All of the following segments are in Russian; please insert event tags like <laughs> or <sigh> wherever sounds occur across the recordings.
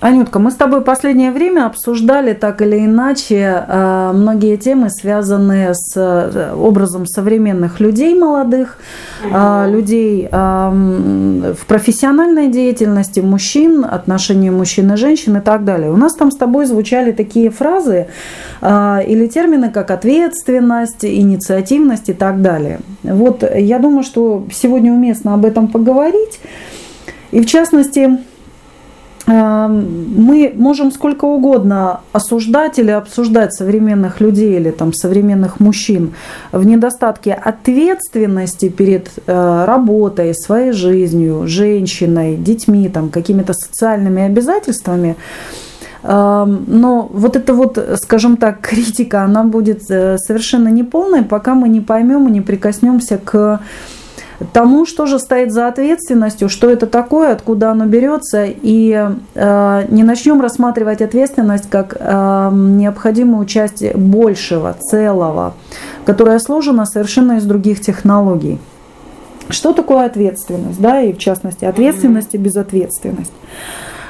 Анютка, мы с тобой последнее время обсуждали так или иначе э, многие темы, связанные с э, образом современных людей молодых, э, людей в профессиональной деятельности, мужчин, отношения мужчин и женщин и так далее. У нас там с тобой звучали такие фразы или термины, как ответственность, инициативность и так далее. Вот я думаю, что сегодня уместно об этом поговорить. И в частности, мы можем сколько угодно осуждать или обсуждать современных людей или там современных мужчин в недостатке ответственности перед э, работой, своей жизнью, женщиной, детьми, там, какими-то социальными обязательствами. Эм, но вот эта вот, скажем так, критика, она будет э, совершенно неполной, пока мы не поймем и не прикоснемся к тому, что же стоит за ответственностью, что это такое, откуда оно берется, и э, не начнем рассматривать ответственность как э, необходимую часть большего, целого, которая сложена совершенно из других технологий. Что такое ответственность, да, и в частности ответственность и безответственность?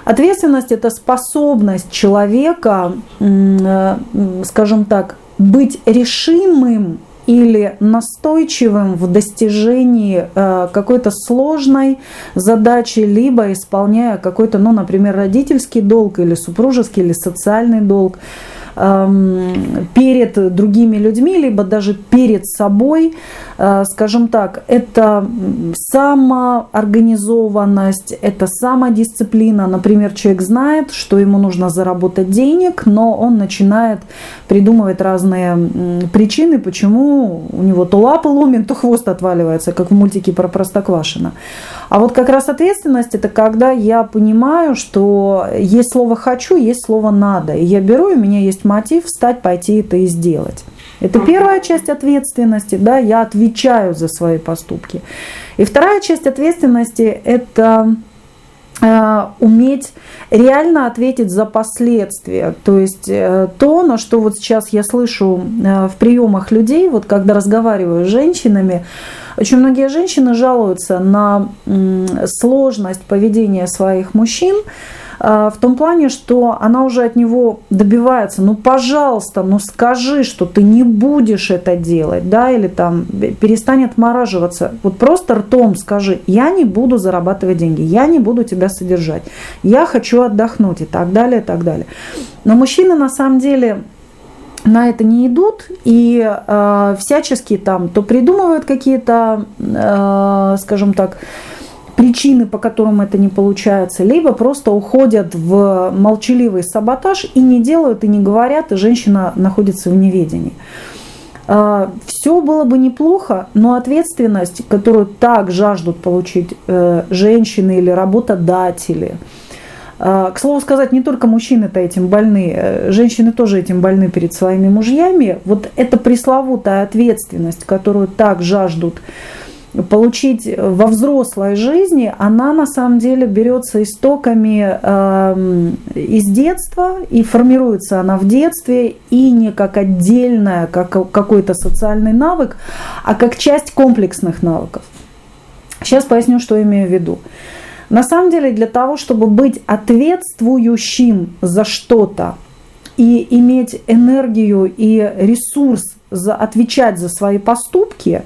Ответственность – это способность человека, э, скажем так, быть решимым или настойчивым в достижении э, какой-то сложной задачи, либо исполняя какой-то, ну, например, родительский долг или супружеский или социальный долг. Эм, перед другими людьми, либо даже перед собой, э, скажем так, это самоорганизованность, это самодисциплина. Например, человек знает, что ему нужно заработать денег, но он начинает придумывать разные причины, почему у него то лапы ломит, то хвост отваливается, как в мультике про Простоквашино. А вот как раз ответственность это когда я понимаю, что есть слово хочу, есть слово надо. И я беру, у меня есть мотив встать, пойти это и сделать. Это первая часть ответственности, да, я отвечаю за свои поступки. И вторая часть ответственности это э, уметь реально ответить за последствия. То есть э, то, на что вот сейчас я слышу э, в приемах людей, вот когда разговариваю с женщинами, очень многие женщины жалуются на сложность поведения своих мужчин, в том плане, что она уже от него добивается, ну, пожалуйста, ну, скажи, что ты не будешь это делать, да, или там перестань отмораживаться. Вот просто ртом скажи, я не буду зарабатывать деньги, я не буду тебя содержать, я хочу отдохнуть и так далее, и так далее. Но мужчины на самом деле на это не идут и э, всячески там то придумывают какие-то, э, скажем так, причины, по которым это не получается, либо просто уходят в молчаливый саботаж и не делают, и не говорят, и женщина находится в неведении. А, Все было бы неплохо, но ответственность, которую так жаждут получить э, женщины или работодатели, а, к слову сказать, не только мужчины-то этим больны, э, женщины тоже этим больны перед своими мужьями. Вот эта пресловутая ответственность, которую так жаждут получить во взрослой жизни, она на самом деле берется истоками э, из детства и формируется она в детстве и не как отдельная, как какой-то социальный навык, а как часть комплексных навыков. Сейчас поясню, что имею в виду. На самом деле для того, чтобы быть ответствующим за что-то и иметь энергию и ресурс за, отвечать за свои поступки,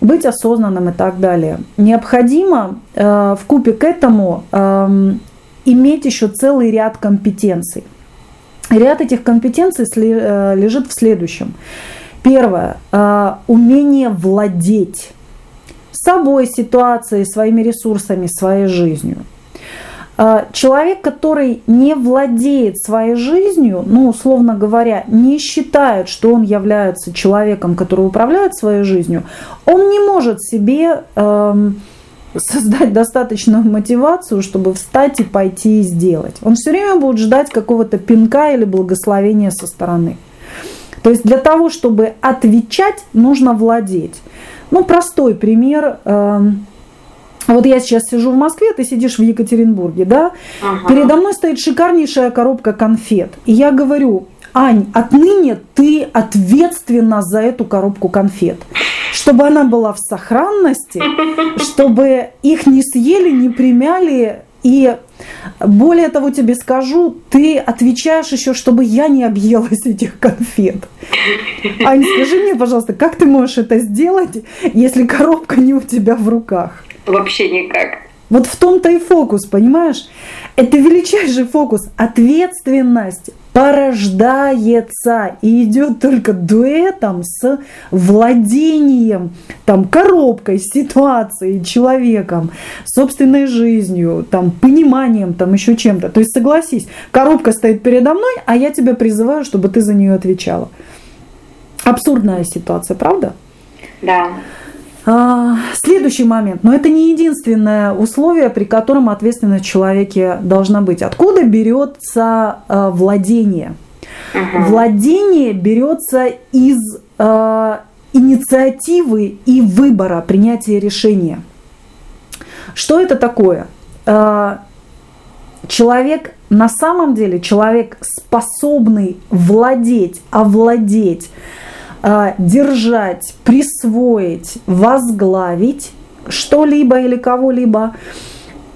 быть осознанным и так далее. Необходимо э, в купе к этому э, иметь еще целый ряд компетенций. Ряд этих компетенций э, лежит в следующем. Первое. Э, умение владеть собой, ситуацией, своими ресурсами, своей жизнью. А, человек, который не владеет своей жизнью, ну, условно говоря, не считает, что он является человеком, который управляет своей жизнью, он не может себе эм, создать достаточную мотивацию, чтобы встать и пойти и сделать. Он все время будет ждать какого-то пинка или благословения со стороны. То есть для того, чтобы отвечать, нужно владеть. Ну, простой пример. Эм, вот я сейчас сижу в Москве, ты сидишь в Екатеринбурге, да? Ага. Передо мной стоит шикарнейшая коробка конфет. И я говорю, Ань, отныне ты ответственна за эту коробку конфет. Чтобы она была в сохранности, чтобы их не съели, не примяли И более того, тебе скажу, ты отвечаешь еще, чтобы я не объелась этих конфет. Ань, скажи мне, пожалуйста, как ты можешь это сделать, если коробка не у тебя в руках? Вообще никак. Вот в том-то и фокус, понимаешь? Это величайший фокус. Ответственность порождается и идет только дуэтом с владением там, коробкой, ситуацией, человеком, собственной жизнью, там, пониманием, там, еще чем-то. То есть согласись, коробка стоит передо мной, а я тебя призываю, чтобы ты за нее отвечала. Абсурдная ситуация, правда? Да. А, следующий момент, но это не единственное условие, при котором ответственность в человеке должна быть. Откуда берется а, владение? Угу. Владение берется из а, инициативы и выбора, принятия решения. Что это такое? Человек на самом деле, человек способный владеть, овладеть держать, присвоить, возглавить что-либо или кого-либо,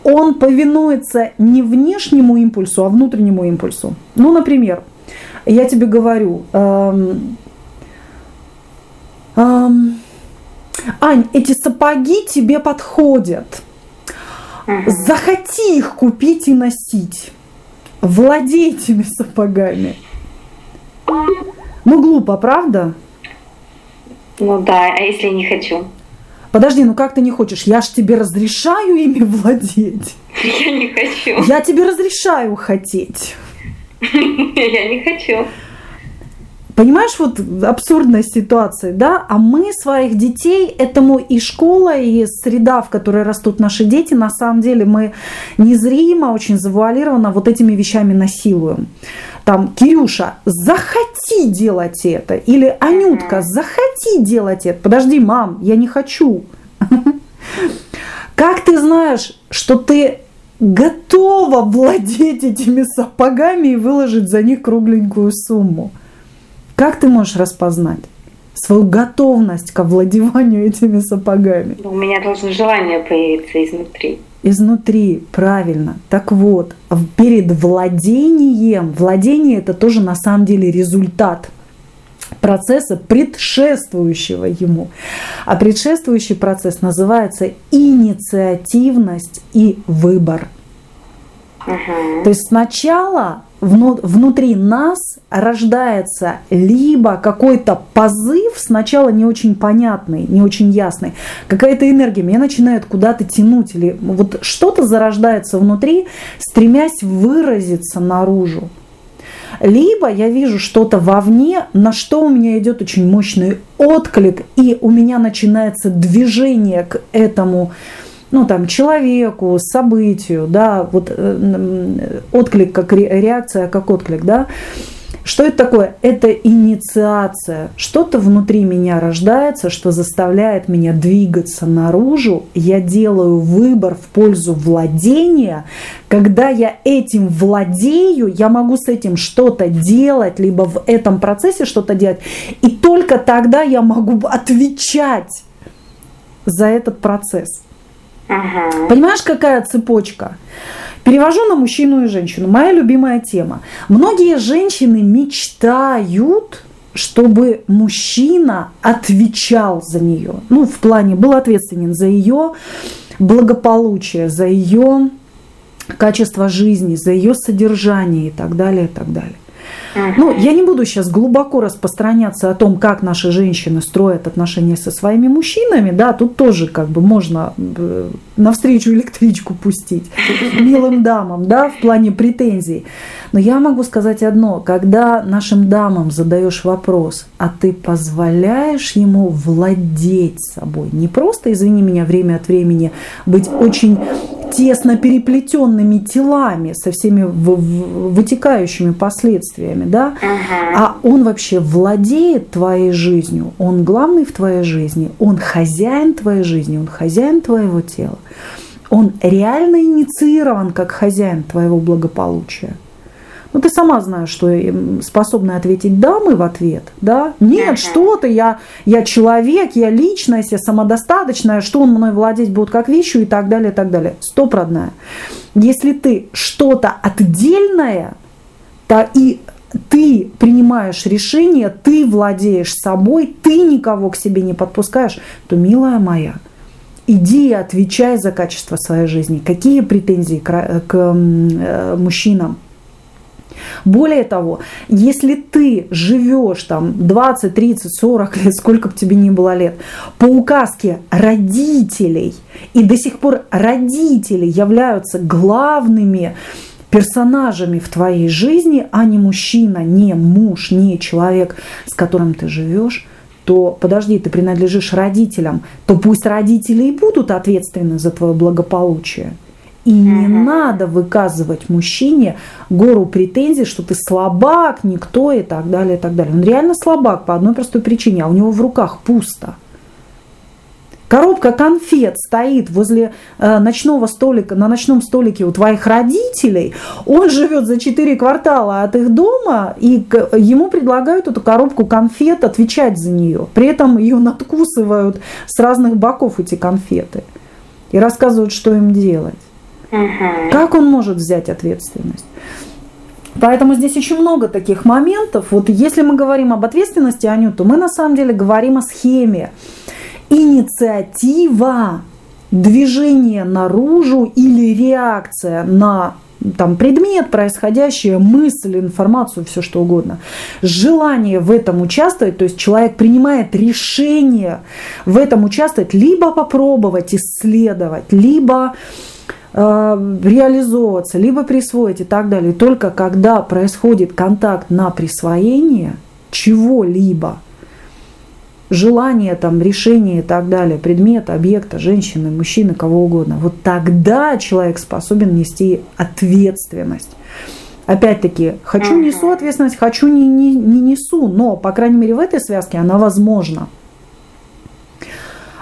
он повинуется не внешнему импульсу, а внутреннему импульсу. Ну, например, я тебе говорю, эм, эм, Ань, эти сапоги тебе подходят. Захоти их купить и носить. Владей этими сапогами. Ну, глупо, правда? Ну да, а если не хочу? Подожди, ну как ты не хочешь? Я ж тебе разрешаю ими <laughs> владеть. Я не хочу. Я тебе разрешаю хотеть. <laughs> Я не хочу. Понимаешь, вот абсурдная ситуация, да? А мы своих детей, этому и школа, и среда, в которой растут наши дети, на самом деле мы незримо, очень завуалированно вот этими вещами насилуем там, Кирюша, захоти делать это, или Анютка, захоти делать это. Подожди, мам, я не хочу. <laughs> Как ты знаешь, что ты готова владеть этими сапогами и выложить за них кругленькую сумму? Как ты можешь распознать? свою готовность к овладеванию этими сапогами. У меня должно желание появиться изнутри изнутри, правильно. Так вот, перед владением, владение это тоже на самом деле результат процесса, предшествующего ему. А предшествующий процесс называется инициативность и выбор. Угу. То есть сначала внутри нас рождается либо какой-то позыв, сначала не очень понятный, не очень ясный, какая-то энергия меня начинает куда-то тянуть, или вот что-то зарождается внутри, стремясь выразиться наружу. Либо я вижу что-то вовне, на что у меня идет очень мощный отклик, и у меня начинается движение к этому ну, там, человеку, событию, да, вот э, отклик как реакция, как отклик, да. Что это такое? Это инициация. Что-то внутри меня рождается, что заставляет меня двигаться наружу. Я делаю выбор в пользу владения. Когда я этим владею, я могу с этим что-то делать, либо в этом процессе что-то делать. И только тогда я могу отвечать за этот процесс. Ага. Понимаешь, какая цепочка? Перевожу на мужчину и женщину. Моя любимая тема. Многие женщины мечтают, чтобы мужчина отвечал за нее. Ну, в плане был ответственен за ее благополучие, за ее качество жизни, за ее содержание и так далее, и так далее. Ну, я не буду сейчас глубоко распространяться о том, как наши женщины строят отношения со своими мужчинами, да, тут тоже как бы можно э, навстречу электричку пустить милым дамам, да, в плане претензий. Но я могу сказать одно, когда нашим дамам задаешь вопрос, а ты позволяешь ему владеть собой, не просто, извини меня, время от времени быть очень тесно переплетенными телами со всеми вытекающими последствиями, да, uh-huh. а он вообще владеет твоей жизнью, он главный в твоей жизни, он хозяин твоей жизни, он хозяин твоего тела, он реально инициирован как хозяин твоего благополучия. Ну, ты сама знаешь, что способны ответить да, мы в ответ, да? Нет, что ты, я, я человек, я личность, я самодостаточная, что он мной владеть будет как вещью и так далее, и так далее. Стоп, родная. Если ты что-то отдельное, то и ты принимаешь решение, ты владеешь собой, ты никого к себе не подпускаешь, то, милая моя, иди и отвечай за качество своей жизни. Какие претензии к, к э, мужчинам? Более того, если ты живешь там 20, 30, 40 лет, сколько бы тебе ни было лет, по указке родителей, и до сих пор родители являются главными персонажами в твоей жизни, а не мужчина, не муж, не человек, с которым ты живешь, то подожди, ты принадлежишь родителям, то пусть родители и будут ответственны за твое благополучие. И не угу. надо выказывать мужчине гору претензий, что ты слабак, никто и так далее, и так далее. Он реально слабак по одной простой причине, а у него в руках пусто. Коробка конфет стоит возле э, ночного столика, на ночном столике у твоих родителей. Он живет за 4 квартала от их дома, и ему предлагают эту коробку конфет отвечать за нее. При этом ее надкусывают с разных боков эти конфеты и рассказывают, что им делать. Угу. Как он может взять ответственность? Поэтому здесь очень много таких моментов. Вот если мы говорим об ответственности, Аню, то мы на самом деле говорим о схеме инициатива, движение наружу или реакция на там, предмет, происходящее, мысль, информацию, все что угодно. Желание в этом участвовать, то есть человек принимает решение в этом участвовать, либо попробовать исследовать, либо реализовываться, либо присвоить и так далее. Только когда происходит контакт на присвоение чего-либо – желание, там, решение и так далее, предмета, объекта, женщины, мужчины, кого угодно, вот тогда человек способен нести ответственность. Опять-таки, хочу несу ответственность, хочу не, не, не несу, но, по крайней мере, в этой связке она возможна.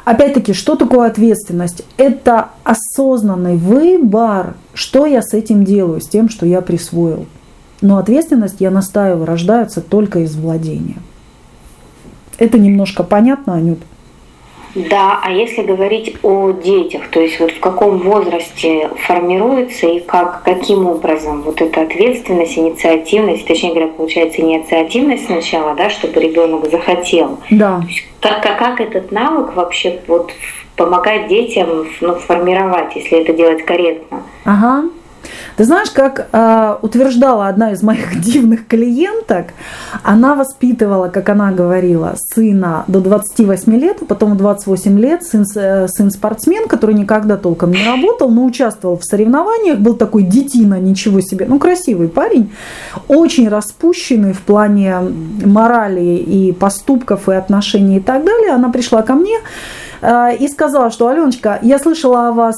Опять-таки, что такое ответственность? Это осознанный выбор, что я с этим делаю, с тем, что я присвоил. Но ответственность, я настаиваю, рождается только из владения. Это немножко понятно, Анют? Да, а если говорить о детях, то есть вот в каком возрасте формируется и как, каким образом вот эта ответственность, инициативность, точнее говоря, получается инициативность сначала, да, чтобы ребенок захотел. Да. как, как этот навык вообще вот помогает детям ну, формировать, если это делать корректно? Ага. Ты знаешь, как э, утверждала одна из моих <laughs> дивных клиенток, она воспитывала, как она говорила, сына до 28 лет, а потом в 28 лет сын, э, сын спортсмен, который никогда толком не работал, но участвовал в соревнованиях, был такой детина, ничего себе, ну красивый парень, очень распущенный в плане морали и поступков и отношений и так далее. Она пришла ко мне и сказала, что Аленочка, я слышала о вас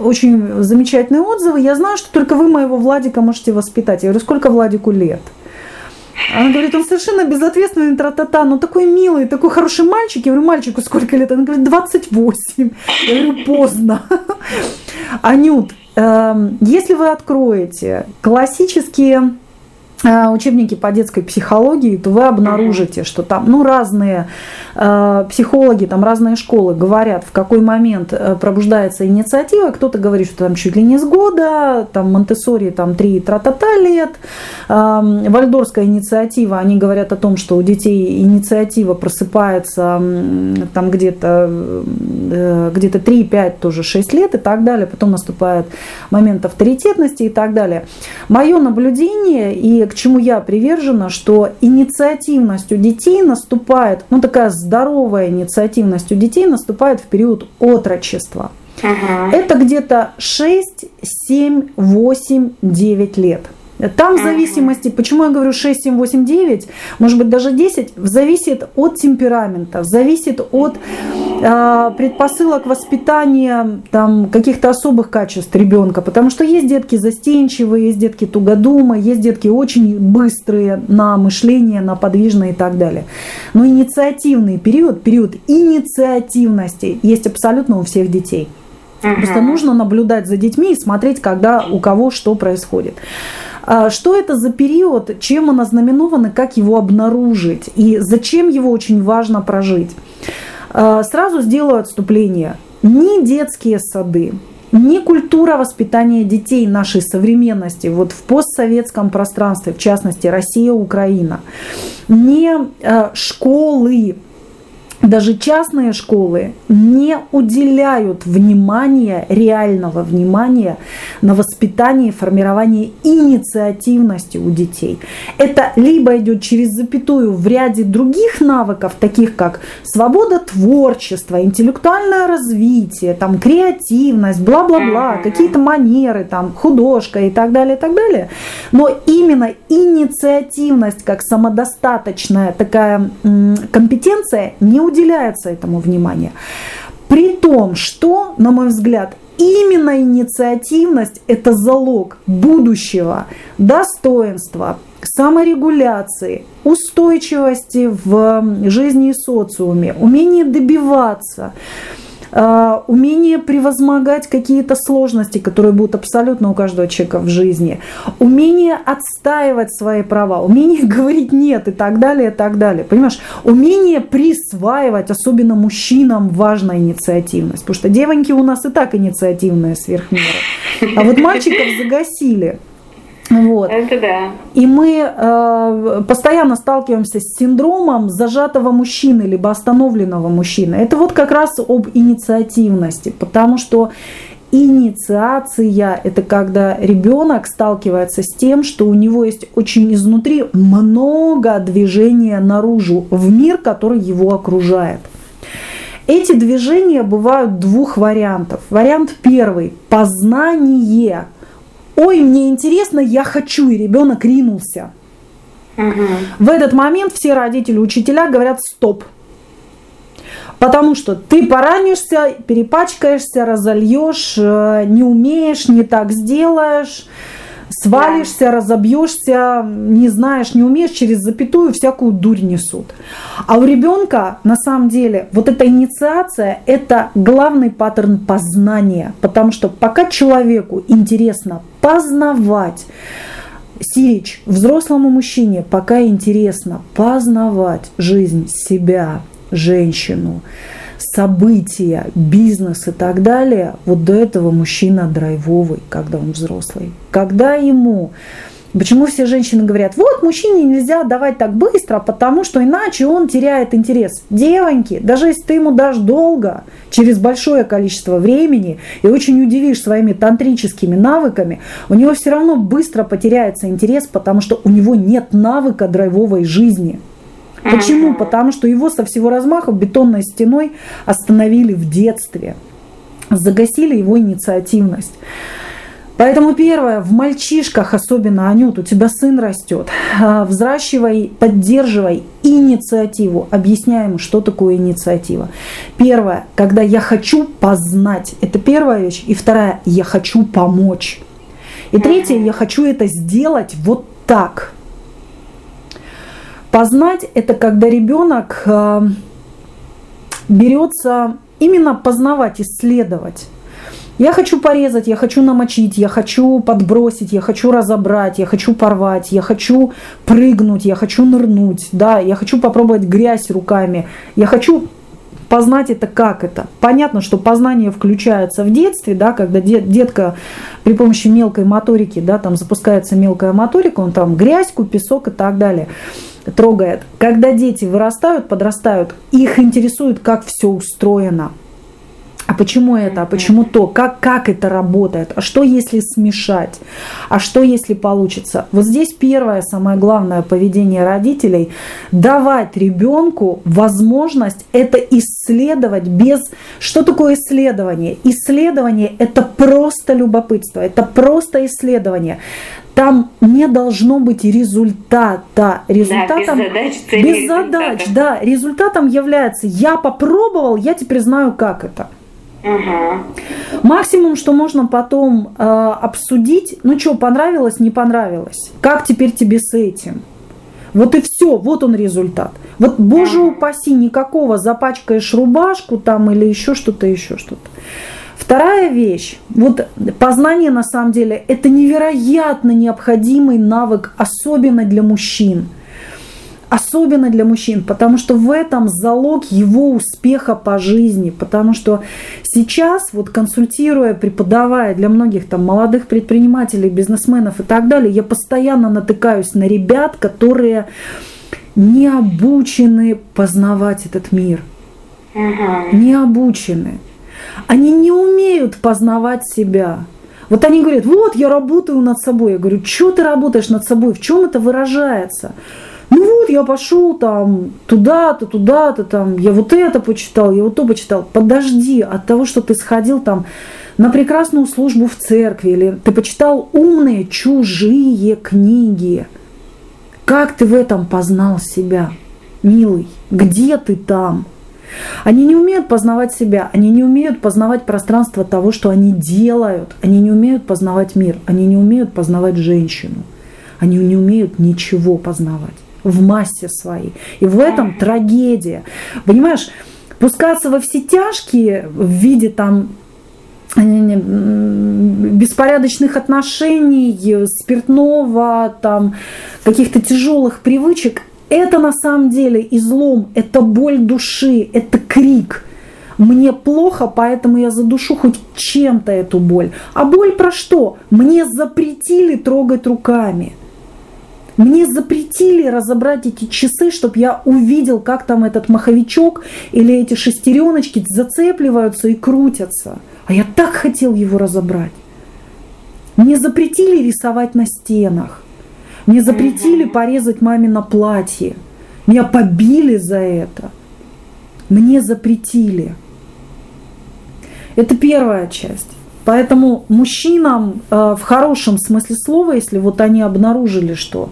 очень замечательные отзывы, я знаю, что только вы моего Владика можете воспитать. Я говорю, сколько Владику лет? Она говорит, он совершенно безответственный, тра-та-та, но такой милый, такой хороший мальчик. Я говорю, мальчику сколько лет? Она говорит, 28. Я говорю, поздно. Анют, эм, если вы откроете классические учебники по детской психологии, то вы обнаружите, что там ну, разные э, психологи, там разные школы говорят, в какой момент э, пробуждается инициатива. Кто-то говорит, что там чуть ли не с года, там Монтессори там 3 тра-та-та лет. Э, Вальдорская инициатива, они говорят о том, что у детей инициатива просыпается там где-то э, где-то 3-5, тоже 6 лет и так далее. Потом наступает момент авторитетности и так далее. Мое наблюдение и к чему я привержена, что инициативность у детей наступает, ну такая здоровая инициативность у детей наступает в период отрочества. Ага. Это где-то 6, 7, 8, 9 лет. Там в зависимости, почему я говорю 6, 7, 8, 9, может быть даже 10, зависит от темперамента, зависит от э, предпосылок воспитания там, каких-то особых качеств ребенка. Потому что есть детки застенчивые, есть детки тугодумы, есть детки очень быстрые на мышление, на подвижные и так далее. Но инициативный период, период инициативности есть абсолютно у всех детей. Просто нужно наблюдать за детьми и смотреть, когда у кого что происходит. А, что это за период, чем он ознаменован и как его обнаружить, и зачем его очень важно прожить. А, сразу сделаю отступление. Ни детские сады, ни культура воспитания детей нашей современности, вот в постсоветском пространстве, в частности Россия, Украина, не а, школы, даже частные школы не уделяют внимания, реального внимания на воспитание и формирование инициативности у детей. Это либо идет через запятую в ряде других навыков, таких как свобода творчества, интеллектуальное развитие, там, креативность, бла-бла-бла, какие-то манеры, там, художка и так далее, и так далее. Но именно инициативность как самодостаточная такая компетенция не уделяется уделяется этому внимание. При том, что, на мой взгляд, именно инициативность – это залог будущего достоинства, саморегуляции, устойчивости в жизни и социуме, умение добиваться – умение превозмогать какие-то сложности, которые будут абсолютно у каждого человека в жизни, умение отстаивать свои права, умение <laughs> говорить нет и так далее, и так далее. Понимаешь, умение присваивать, особенно мужчинам, важная инициативность, потому что девоньки у нас и так инициативные сверх. А вот мальчиков загасили. Вот. Это да. И мы э, постоянно сталкиваемся с синдромом зажатого мужчины, либо остановленного мужчины. Это вот как раз об инициативности, потому что инициация – это когда ребенок сталкивается с тем, что у него есть очень изнутри много движения наружу, в мир, который его окружает. Эти движения бывают двух вариантов. Вариант первый – познание – ой, мне интересно, я хочу, и ребенок ринулся. Угу. В этот момент все родители, учителя говорят стоп. Потому что ты поранишься, перепачкаешься, разольешь, э, не умеешь, не так сделаешь свалишься, разобьешься, не знаешь, не умеешь, через запятую всякую дурь несут. А у ребенка на самом деле вот эта инициация – это главный паттерн познания, потому что пока человеку интересно познавать, Сирич, взрослому мужчине пока интересно познавать жизнь себя, женщину, события, бизнес и так далее, вот до этого мужчина драйвовый, когда он взрослый. Когда ему Почему все женщины говорят, вот мужчине нельзя давать так быстро, потому что иначе он теряет интерес. Девоньки, даже если ты ему дашь долго, через большое количество времени, и очень удивишь своими тантрическими навыками, у него все равно быстро потеряется интерес, потому что у него нет навыка драйвовой жизни. Почему? Потому что его со всего размаха бетонной стеной остановили в детстве, загасили его инициативность. Поэтому первое, в мальчишках, особенно Анют, у тебя сын растет, а, взращивай, поддерживай инициативу, объясняй ему, что такое инициатива. Первое, когда я хочу познать, это первая вещь. И вторая, я хочу помочь. И третье, я хочу это сделать вот так. Познать – это когда ребенок э, берется именно познавать, исследовать. Я хочу порезать, я хочу намочить, я хочу подбросить, я хочу разобрать, я хочу порвать, я хочу прыгнуть, я хочу нырнуть, да, я хочу попробовать грязь руками, я хочу познать это как это. Понятно, что познание включается в детстве, да, когда дет, детка при помощи мелкой моторики, да, там запускается мелкая моторика, он там грязьку, песок и так далее трогает. Когда дети вырастают, подрастают, их интересует, как все устроено. А почему это? А почему то? Как, как это работает? А что если смешать? А что если получится? Вот здесь первое, самое главное поведение родителей – давать ребенку возможность это исследовать без… Что такое исследование? Исследование – это просто любопытство, это просто исследование. Там не должно быть результата. Результатом, да, без задач, без задач, да. Результатом является «я попробовал, я теперь знаю, как это». Угу. Максимум, что можно потом э, обсудить, ну что, понравилось, не понравилось. Как теперь тебе с этим? Вот и все, вот он результат. Вот, боже упаси, никакого запачкаешь рубашку там или еще что-то, еще что-то. Вторая вещь, вот познание на самом деле это невероятно необходимый навык, особенно для мужчин. Особенно для мужчин, потому что в этом залог его успеха по жизни. Потому что сейчас, вот консультируя, преподавая для многих там молодых предпринимателей, бизнесменов и так далее, я постоянно натыкаюсь на ребят, которые не обучены познавать этот мир. Не обучены. Они не умеют познавать себя. Вот они говорят, вот я работаю над собой. Я говорю, что ты работаешь над собой? В чем это выражается? Ну вот я пошел там туда-то, туда-то, там, я вот это почитал, я вот то почитал. Подожди от того, что ты сходил там на прекрасную службу в церкви, или ты почитал умные чужие книги. Как ты в этом познал себя, милый? Где ты там? Они не умеют познавать себя, они не умеют познавать пространство того, что они делают, они не умеют познавать мир, они не умеют познавать женщину, они не умеют ничего познавать в массе своей. И в этом трагедия. Понимаешь, пускаться во все тяжкие в виде там беспорядочных отношений, спиртного, там, каких-то тяжелых привычек, это на самом деле излом, это боль души, это крик. Мне плохо, поэтому я задушу хоть чем-то эту боль. А боль про что? Мне запретили трогать руками. Мне запретили разобрать эти часы, чтобы я увидел, как там этот маховичок или эти шестереночки зацепливаются и крутятся. А я так хотел его разобрать. Мне запретили рисовать на стенах. Мне запретили порезать маме на платье. Меня побили за это. Мне запретили. Это первая часть. Поэтому мужчинам э, в хорошем смысле слова, если вот они обнаружили, что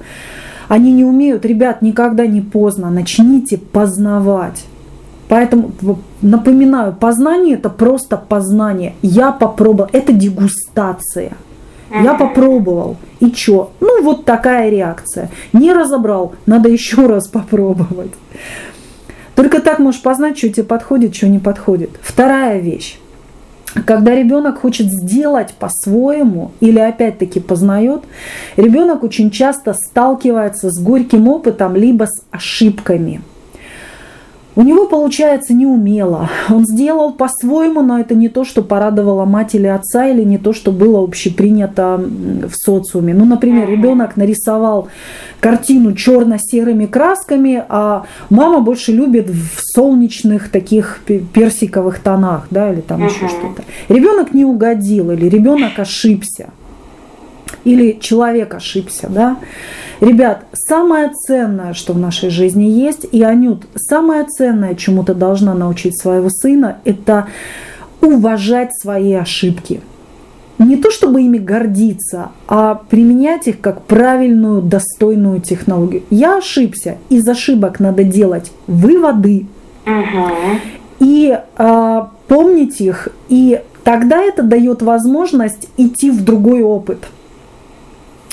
они не умеют, ребят, никогда не поздно, начните познавать. Поэтому напоминаю, познание это просто познание. Я попробовал, это дегустация. Я попробовал. И чё? Ну, вот такая реакция. Не разобрал, надо еще раз попробовать. Только так можешь познать, что тебе подходит, что не подходит. Вторая вещь. Когда ребенок хочет сделать по-своему или опять-таки познает, ребенок очень часто сталкивается с горьким опытом либо с ошибками – у него получается неумело. Он сделал по-своему, но это не то, что порадовало мать или отца, или не то, что было общепринято в социуме. Ну, например, ребенок нарисовал картину черно-серыми красками, а мама больше любит в солнечных таких персиковых тонах, да, или там еще что-то. Ребенок не угодил, или ребенок ошибся или человек ошибся, да. Ребят, самое ценное, что в нашей жизни есть, и Анют, самое ценное, чему ты должна научить своего сына, это уважать свои ошибки. Не то чтобы ими гордиться, а применять их как правильную, достойную технологию. Я ошибся, из ошибок надо делать выводы угу. и а, помнить их, и тогда это дает возможность идти в другой опыт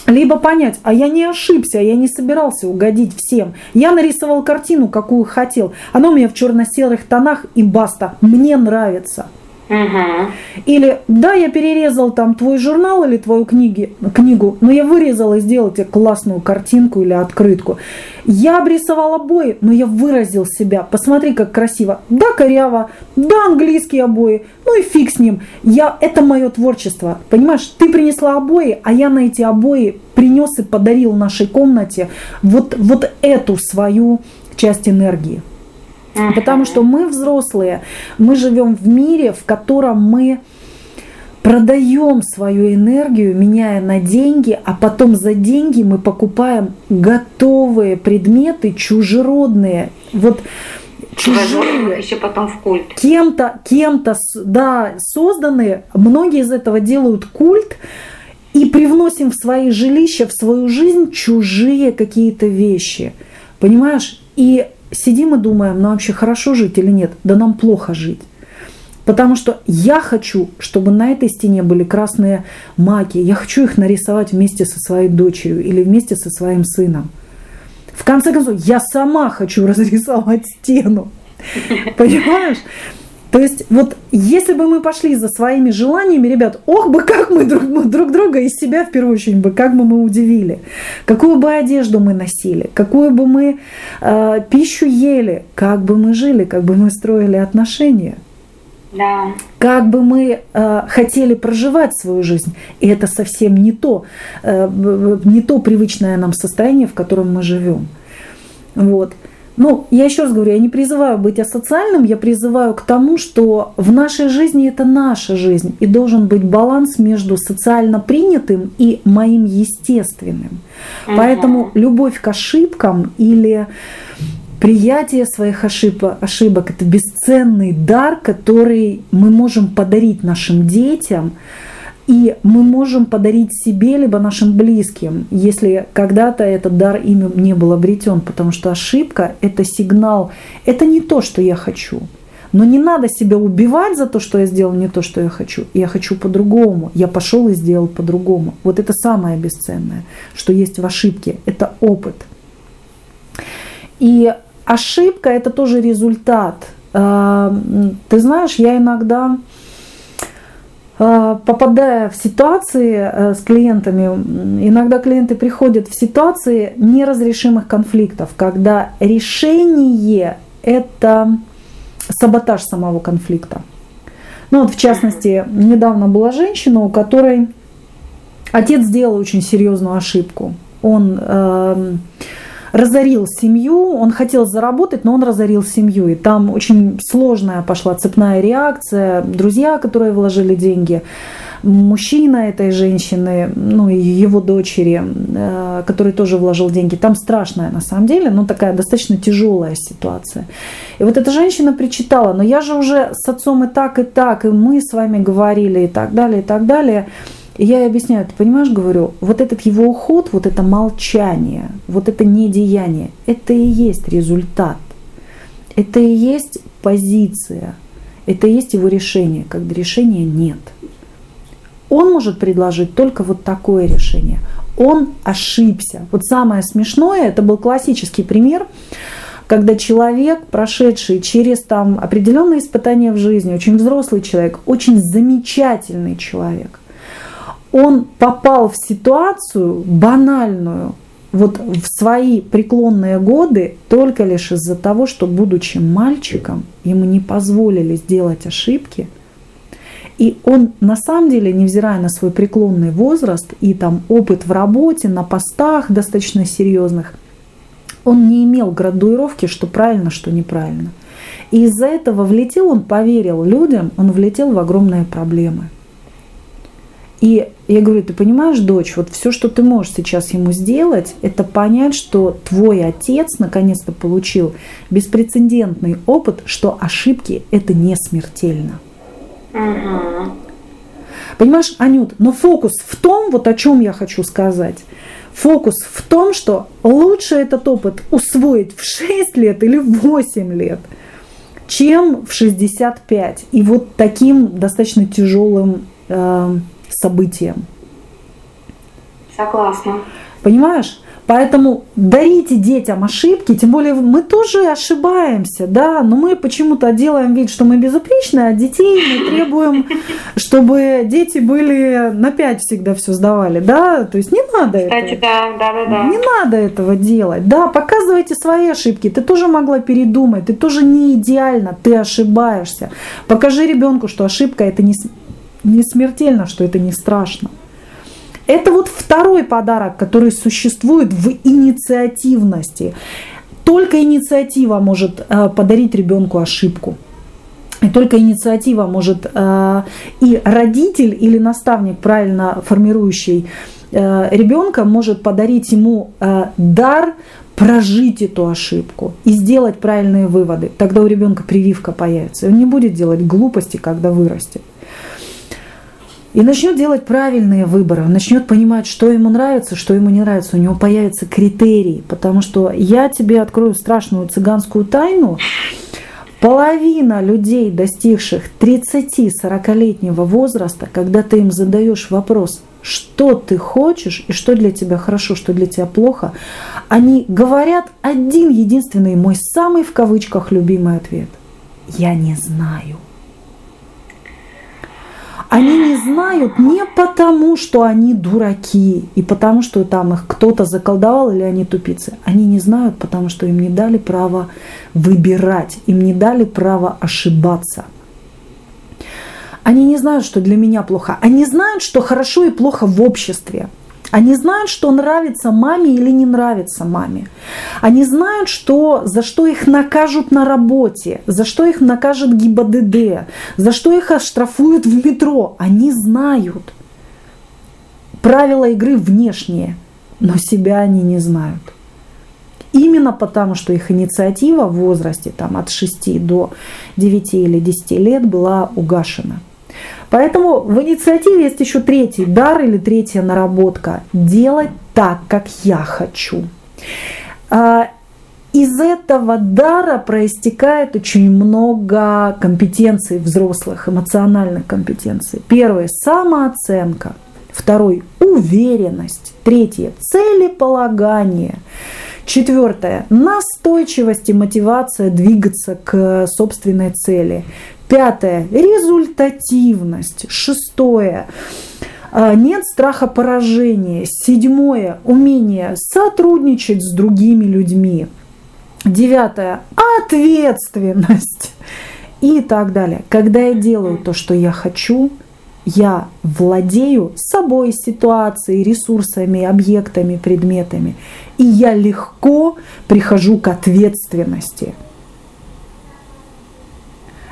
либо понять, а я не ошибся, я не собирался угодить всем. Я нарисовал картину, какую хотел. Она у меня в черно-серых тонах и баста. Мне нравится. Угу. Или да, я перерезал там твой журнал или твою книги, книгу, но я вырезала и сделала тебе классную картинку или открытку. Я обрисовал обои, но я выразил себя. Посмотри, как красиво. Да, коряво, да, английские обои, ну и фиг с ним. Я, это мое творчество. Понимаешь, ты принесла обои, а я на эти обои принес и подарил нашей комнате вот, вот эту свою часть энергии. Потому что мы взрослые, мы живем в мире, в котором мы продаем свою энергию, меняя на деньги, а потом за деньги мы покупаем готовые предметы, чужеродные. Вот чужие, еще потом в культ. Кем-то, кем-то, да, созданные. Многие из этого делают культ и привносим в свои жилища, в свою жизнь чужие какие-то вещи. Понимаешь? И сидим и думаем, нам вообще хорошо жить или нет? Да нам плохо жить. Потому что я хочу, чтобы на этой стене были красные маки. Я хочу их нарисовать вместе со своей дочерью или вместе со своим сыном. В конце концов, я сама хочу <laughs> разрисовать стену. Понимаешь? То есть вот если бы мы пошли за своими желаниями, ребят, ох бы как мы друг, друг друга из себя в первую очередь бы, как бы мы удивили, какую бы одежду мы носили, какую бы мы э, пищу ели, как бы мы жили, как бы мы строили отношения. Да. Как бы мы э, хотели проживать свою жизнь, и это совсем не то, э, не то привычное нам состояние, в котором мы живем. Вот. Ну, я еще раз говорю, я не призываю быть асоциальным, я призываю к тому, что в нашей жизни это наша жизнь, и должен быть баланс между социально принятым и моим естественным. Угу. Поэтому любовь к ошибкам или приятие своих ошибок, ошибок – это бесценный дар, который мы можем подарить нашим детям – и мы можем подарить себе либо нашим близким, если когда-то этот дар ими не был обретен, потому что ошибка – это сигнал, это не то, что я хочу. Но не надо себя убивать за то, что я сделал не то, что я хочу. Я хочу по-другому. Я пошел и сделал по-другому. Вот это самое бесценное, что есть в ошибке. Это опыт. И ошибка – это тоже результат. А, ты знаешь, я иногда попадая в ситуации э, с клиентами, иногда клиенты приходят в ситуации неразрешимых конфликтов, когда решение – это саботаж самого конфликта. Ну вот в частности, недавно была женщина, у которой отец сделал очень серьезную ошибку. Он э, разорил семью, он хотел заработать, но он разорил семью. И там очень сложная пошла цепная реакция. Друзья, которые вложили деньги, мужчина этой женщины, ну и его дочери, э, который тоже вложил деньги. Там страшная на самом деле, но такая достаточно тяжелая ситуация. И вот эта женщина причитала, но я же уже с отцом и так, и так, и мы с вами говорили, и так далее, и так далее. И я ей объясняю, ты понимаешь, говорю, вот этот его уход, вот это молчание, вот это недеяние, это и есть результат. Это и есть позиция, это и есть его решение, когда решения нет. Он может предложить только вот такое решение. Он ошибся. Вот самое смешное, это был классический пример, когда человек, прошедший через там определенные испытания в жизни, очень взрослый человек, очень замечательный человек – он попал в ситуацию банальную, вот в свои преклонные годы только лишь из-за того, что, будучи мальчиком, ему не позволили сделать ошибки. И он на самом деле, невзирая на свой преклонный возраст и там опыт в работе, на постах достаточно серьезных, он не имел градуировки, что правильно, что неправильно. И из-за этого влетел, он поверил людям, он влетел в огромные проблемы. И я говорю, ты понимаешь, дочь, вот все, что ты можешь сейчас ему сделать, это понять, что твой отец наконец-то получил беспрецедентный опыт, что ошибки это не смертельно. Угу. Понимаешь, Анют, но фокус в том, вот о чем я хочу сказать. Фокус в том, что лучше этот опыт усвоить в 6 лет или в 8 лет, чем в 65. И вот таким достаточно тяжелым э, событием. Согласна. Понимаешь? Поэтому дарите детям ошибки, тем более мы тоже ошибаемся, да, но мы почему-то делаем вид, что мы безупречны, а детей мы требуем, <laughs> чтобы дети были на пять всегда все сдавали, да, то есть не надо Кстати, этого. да, да, да, да. Не надо этого делать, да, показывайте свои ошибки, ты тоже могла передумать, ты тоже не идеально, ты ошибаешься. Покажи ребенку, что ошибка это не, не смертельно, что это не страшно. Это вот второй подарок, который существует в инициативности. Только инициатива может э, подарить ребенку ошибку. И только инициатива может э, и родитель или наставник, правильно формирующий э, ребенка, может подарить ему дар прожить эту ошибку и сделать правильные выводы. Тогда у ребенка прививка появится. Он не будет делать глупости, когда вырастет и начнет делать правильные выборы, он начнет понимать, что ему нравится, что ему не нравится, у него появятся критерии, потому что я тебе открою страшную цыганскую тайну, половина людей, достигших 30-40-летнего возраста, когда ты им задаешь вопрос, что ты хочешь и что для тебя хорошо, что для тебя плохо, они говорят один единственный мой самый в кавычках любимый ответ. Я не знаю. Они не знают не потому, что они дураки и потому, что там их кто-то заколдовал или они тупицы. Они не знают, потому что им не дали право выбирать, им не дали право ошибаться. Они не знают, что для меня плохо. Они знают, что хорошо и плохо в обществе. Они знают, что нравится маме или не нравится маме. Они знают, что, за что их накажут на работе, за что их накажет ГИБДД, за что их оштрафуют в метро. Они знают. Правила игры внешние, но себя они не знают. Именно потому, что их инициатива в возрасте там, от 6 до 9 или 10 лет была угашена – Поэтому в инициативе есть еще третий дар или третья наработка. Делать так, как я хочу. А, из этого дара проистекает очень много компетенций взрослых, эмоциональных компетенций. Первое – самооценка. Второй – уверенность. Третье – целеполагание. Четвертое – настойчивость и мотивация двигаться к собственной цели. Пятое – результативность. Шестое а, нет страха поражения. Седьмое – умение сотрудничать с другими людьми. Девятое – ответственность. И так далее. Когда я делаю то, что я хочу, я владею собой, ситуацией, ресурсами, объектами, предметами. И я легко прихожу к ответственности –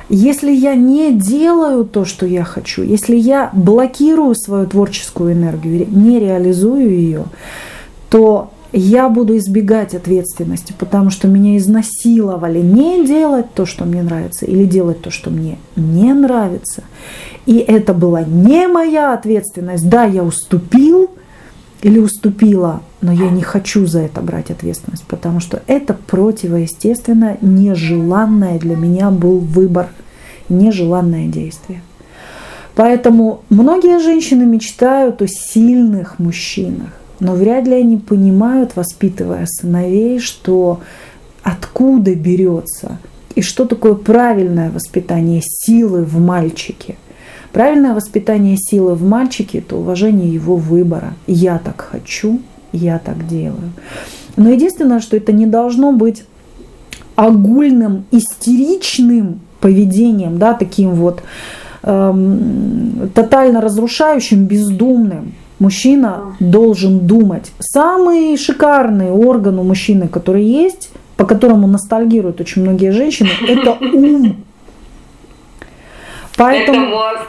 если я не делаю то, что я хочу, если я блокирую свою творческую энергию, не реализую ее, то я буду избегать ответственности, потому что меня изнасиловали не делать то, что мне нравится, или делать то, что мне не нравится. И это была не моя ответственность. Да, я уступил или уступила, но я не хочу за это брать ответственность, потому что это противоестественно, нежеланное для меня был выбор, нежеланное действие. Поэтому многие женщины мечтают о сильных мужчинах, но вряд ли они понимают, воспитывая сыновей, что откуда берется и что такое правильное воспитание силы в мальчике. Правильное воспитание силы в мальчике – это уважение его выбора. Я так хочу, я так делаю. Но единственное, что это не должно быть огульным, истеричным поведением, да, таким вот эм, тотально разрушающим, бездумным. Мужчина должен думать. Самый шикарный орган у мужчины, который есть, по которому ностальгируют очень многие женщины, <laughs> это ум. Поэтому, это мозг.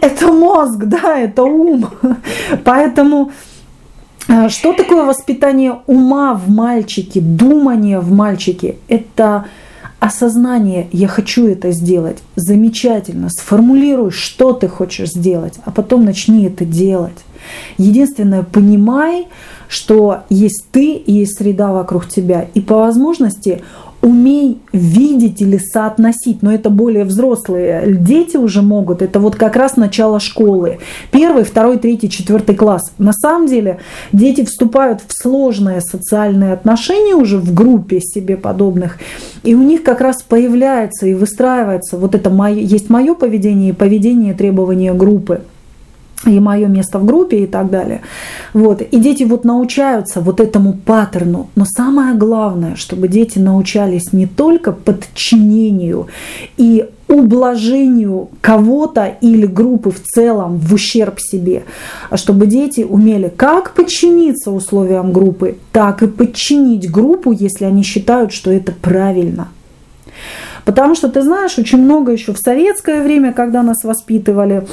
<laughs> Это мозг, да, это ум. <laughs> Поэтому что такое воспитание ума в мальчике, думание в мальчике? Это осознание «я хочу это сделать», замечательно, сформулируй, что ты хочешь сделать, а потом начни это делать. Единственное, понимай, что есть ты и есть среда вокруг тебя, и по возможности умей видеть или соотносить, но это более взрослые дети уже могут, это вот как раз начало школы. Первый, второй, третий, четвертый класс. На самом деле дети вступают в сложные социальные отношения уже в группе себе подобных, и у них как раз появляется и выстраивается вот это мое, есть мое поведение и поведение требования группы и мое место в группе и так далее. Вот. И дети вот научаются вот этому паттерну. Но самое главное, чтобы дети научались не только подчинению и ублажению кого-то или группы в целом в ущерб себе, а чтобы дети умели как подчиниться условиям группы, так и подчинить группу, если они считают, что это правильно. Потому что, ты знаешь, очень много еще в советское время, когда нас воспитывали,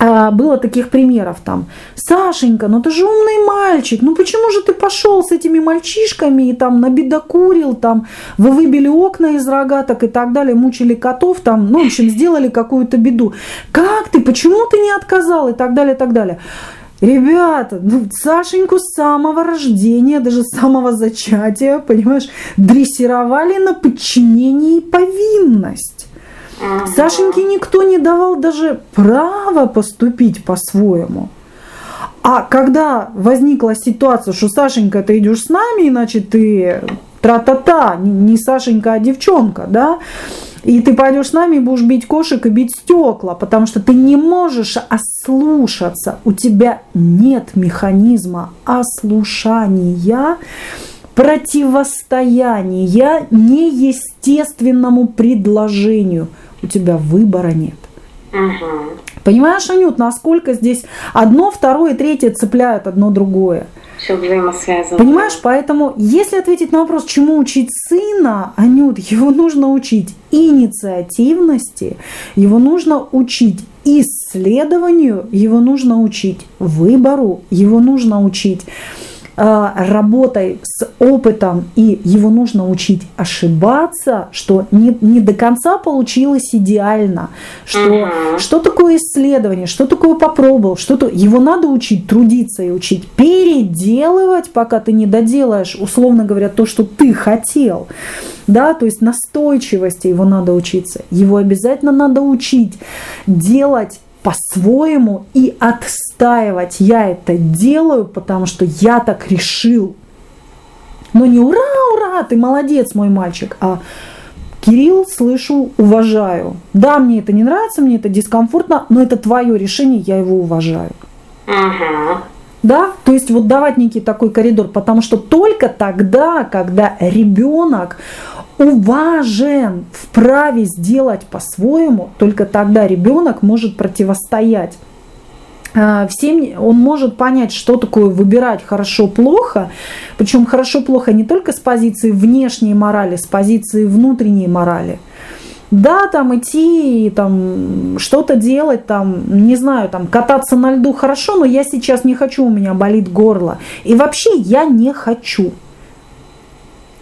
было таких примеров там. Сашенька, ну ты же умный мальчик, ну почему же ты пошел с этими мальчишками и там набедокурил, там вы выбили окна из рогаток и так далее, мучили котов там, ну в общем сделали какую-то беду. Как ты, почему ты не отказал и так далее, и так далее. Ребята, ну, Сашеньку с самого рождения, даже с самого зачатия, понимаешь, дрессировали на подчинение и повинность. Ага. Сашеньке никто не давал даже права поступить по-своему. А когда возникла ситуация, что Сашенька, ты идешь с нами, иначе ты тра-та-та, не Сашенька, а девчонка, да, И ты пойдешь с нами и будешь бить кошек и бить стекла, потому что ты не можешь ослушаться. У тебя нет механизма ослушания, противостояния неестественному предложению. У тебя выбора нет. Угу. Понимаешь, Анют, насколько здесь одно, второе, третье цепляют одно другое? Все взаимосвязано. Понимаешь, поэтому, если ответить на вопрос, чему учить сына, Анют, его нужно учить инициативности, его нужно учить исследованию, его нужно учить выбору, его нужно учить работой с опытом, и его нужно учить ошибаться, что не, не до конца получилось идеально, что, uh-huh. что такое исследование, что такое попробовал, что то его надо учить трудиться и учить переделывать, пока ты не доделаешь, условно говоря, то, что ты хотел. Да, то есть настойчивости его надо учиться. Его обязательно надо учить делать по-своему и отстаивать. Я это делаю, потому что я так решил. Но не ура, ура, ты молодец, мой мальчик, а Кирилл, слышу, уважаю. Да, мне это не нравится, мне это дискомфортно, но это твое решение, я его уважаю. Ага. Да, то есть вот давать некий такой коридор, потому что только тогда, когда ребенок уважен, вправе сделать по-своему, только тогда ребенок может противостоять а, всем он может понять, что такое выбирать хорошо-плохо, причем хорошо-плохо не только с позиции внешней морали, с позиции внутренней морали. Да, там идти, там что-то делать, там, не знаю, там кататься на льду хорошо, но я сейчас не хочу, у меня болит горло. И вообще я не хочу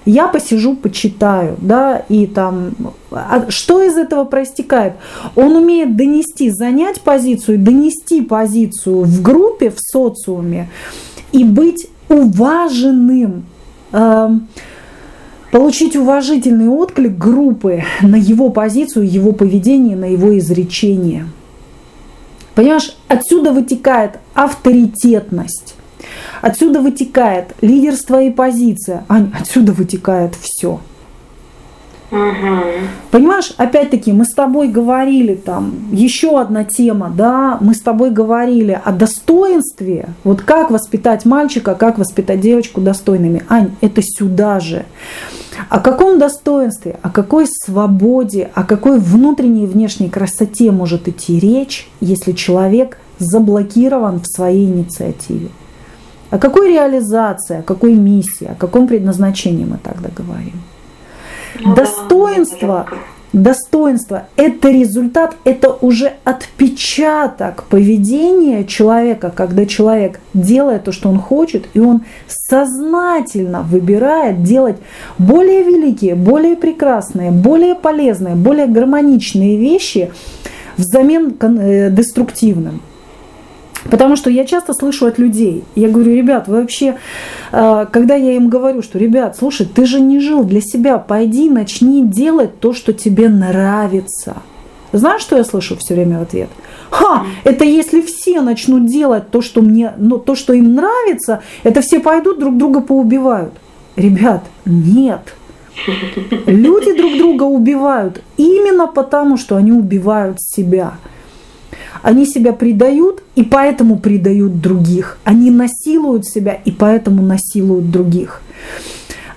я посижу, почитаю, да, и там, а что из этого проистекает? Он умеет донести, занять позицию, донести позицию в группе, в социуме и быть уваженным, э, получить уважительный отклик группы на его позицию, его поведение, на его изречение. Понимаешь, отсюда вытекает авторитетность. Отсюда вытекает лидерство и позиция. Отсюда вытекает все. Угу. Понимаешь, опять-таки, мы с тобой говорили там, еще одна тема, да, мы с тобой говорили о достоинстве, вот как воспитать мальчика, как воспитать девочку достойными. Ань, это сюда же. О каком достоинстве, о какой свободе, о какой внутренней и внешней красоте может идти речь, если человек заблокирован в своей инициативе? О какой реализации, о какой миссии, о каком предназначении мы тогда говорим? Ну, достоинство, да, достоинство – это результат, это уже отпечаток поведения человека, когда человек делает то, что он хочет, и он сознательно выбирает делать более великие, более прекрасные, более полезные, более гармоничные вещи взамен э, деструктивным. Потому что я часто слышу от людей, я говорю, ребят, вы вообще, э, когда я им говорю, что, ребят, слушай, ты же не жил для себя, пойди, начни делать то, что тебе нравится. Знаешь, что я слышу все время в ответ? Ха, это если все начнут делать то, что мне, ну, то, что им нравится, это все пойдут друг друга поубивают. Ребят, нет. Люди друг друга убивают именно потому, что они убивают себя. Они себя предают и поэтому предают других. Они насилуют себя и поэтому насилуют других.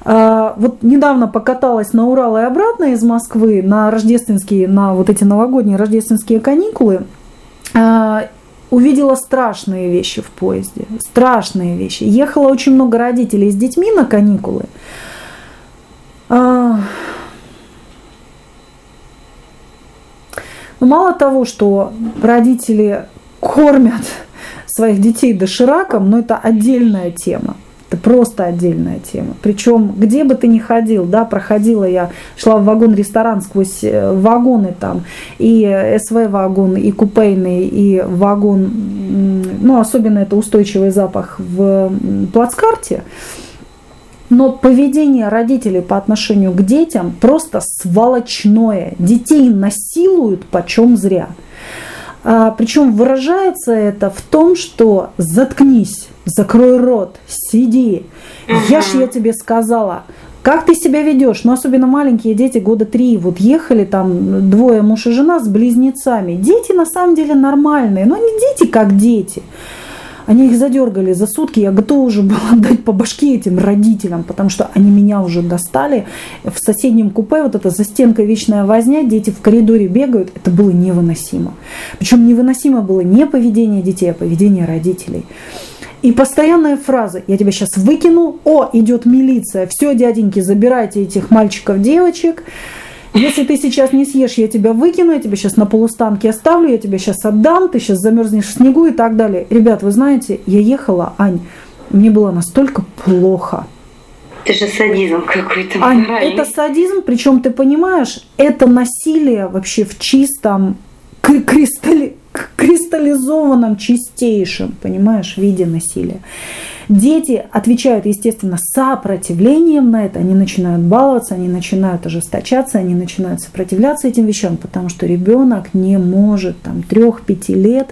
А, вот недавно покаталась на Урал и обратно из Москвы на рождественские, на вот эти новогодние рождественские каникулы. А, увидела страшные вещи в поезде. Страшные вещи. Ехало очень много родителей с детьми на каникулы. Но ну, мало того, что родители кормят своих детей дошираком, но это отдельная тема. Это просто отдельная тема. Причем, где бы ты ни ходил, да, проходила я, шла в вагон-ресторан сквозь э, вагоны там, и СВ-вагон, и купейный, и вагон, ну, особенно это устойчивый запах в плацкарте. Но поведение родителей по отношению к детям просто сволочное. Детей насилуют почем зря. А, причем выражается это в том, что заткнись, закрой рот, сиди. Я ж я тебе сказала, Как ты себя ведешь? Ну, особенно маленькие дети, года три, вот ехали там двое муж и жена с близнецами. Дети на самом деле нормальные, но они дети как дети. Они их задергали за сутки, я готова уже была <laughs> дать по башке этим родителям, потому что они меня уже достали. В соседнем купе вот эта за стенкой вечная возня, дети в коридоре бегают, это было невыносимо. Причем невыносимо было не поведение детей, а поведение родителей. И постоянная фраза «я тебя сейчас выкину», «о, идет милиция», «все, дяденьки, забирайте этих мальчиков, девочек», если ты сейчас не съешь, я тебя выкину, я тебя сейчас на полустанке оставлю, я тебя сейчас отдам, ты сейчас замерзнешь в снегу и так далее. Ребят, вы знаете, я ехала, Ань, мне было настолько плохо. Это же садизм какой-то. Ань, это садизм, причем ты понимаешь, это насилие вообще в чистом кристалли, кристаллизованном чистейшем, понимаешь, виде насилия. Дети отвечают, естественно, сопротивлением на это, они начинают баловаться, они начинают ожесточаться, они начинают сопротивляться этим вещам, потому что ребенок не может там трех-пяти лет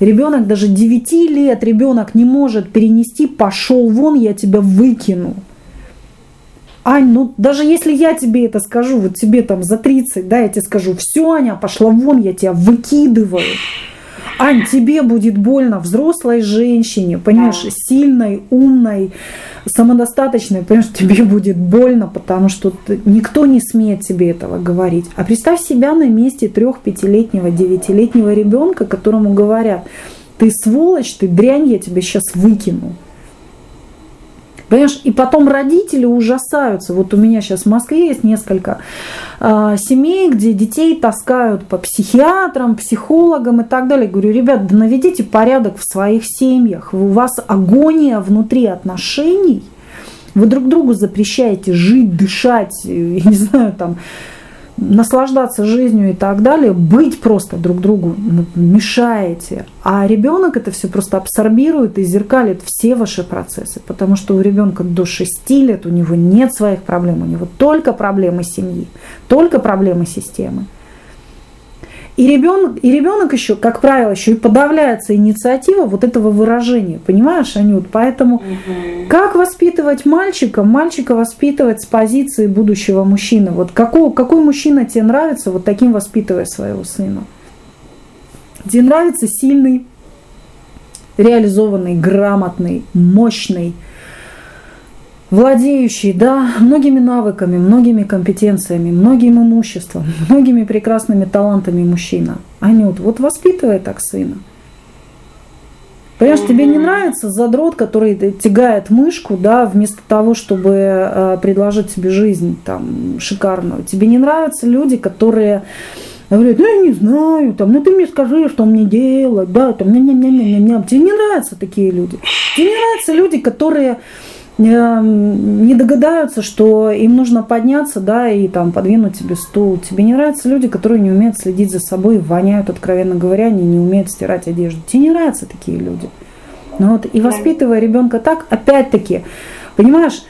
Ребенок даже 9 лет, ребенок не может перенести, пошел вон, я тебя выкину. Ань, ну даже если я тебе это скажу, вот тебе там за 30, да, я тебе скажу, все, Аня, пошла вон, я тебя выкидываю. Ань, тебе будет больно, взрослой женщине, понимаешь, сильной, умной, самодостаточной, понимаешь, тебе будет больно, потому что никто не смеет тебе этого говорить. А представь себя на месте трех-пятилетнего, девятилетнего ребенка, которому говорят, ты сволочь, ты дрянь, я тебя сейчас выкину. Понимаешь, и потом родители ужасаются. Вот у меня сейчас в Москве есть несколько э, семей, где детей таскают по психиатрам, психологам и так далее. Говорю, ребят, да наведите порядок в своих семьях. У вас агония внутри отношений. Вы друг другу запрещаете жить, дышать, я не знаю, там, наслаждаться жизнью и так далее, быть просто друг другу мешаете. А ребенок это все просто абсорбирует и зеркалит все ваши процессы, потому что у ребенка до 6 лет у него нет своих проблем, у него только проблемы семьи, только проблемы системы. И ребенок, и ребенок еще, как правило, еще и подавляется инициатива вот этого выражения. Понимаешь, Анют? Поэтому угу. как воспитывать мальчика? Мальчика воспитывать с позиции будущего мужчины. Вот какой, какой мужчина тебе нравится, вот таким воспитывая своего сына. Тебе нравится сильный, реализованный, грамотный, мощный, владеющий, да, многими навыками, многими компетенциями, многим имуществом, <laughs> многими прекрасными талантами мужчина. Анют, вот воспитывай так сына. Понимаешь, тебе не нравится задрот, который тягает мышку, да, вместо того, чтобы э, предложить тебе жизнь там шикарную. Тебе не нравятся люди, которые говорят, ну я не знаю, там, ну ты мне скажи, что мне делать, да, там, не, не, не, не, не. Тебе не нравятся такие люди. Тебе не нравятся люди, которые не догадаются, что им нужно подняться, да, и там подвинуть тебе стул. Тебе не нравятся люди, которые не умеют следить за собой, воняют, откровенно говоря, они не умеют стирать одежду. Тебе не нравятся такие люди. Ну вот, и воспитывая ребенка так, опять-таки, понимаешь,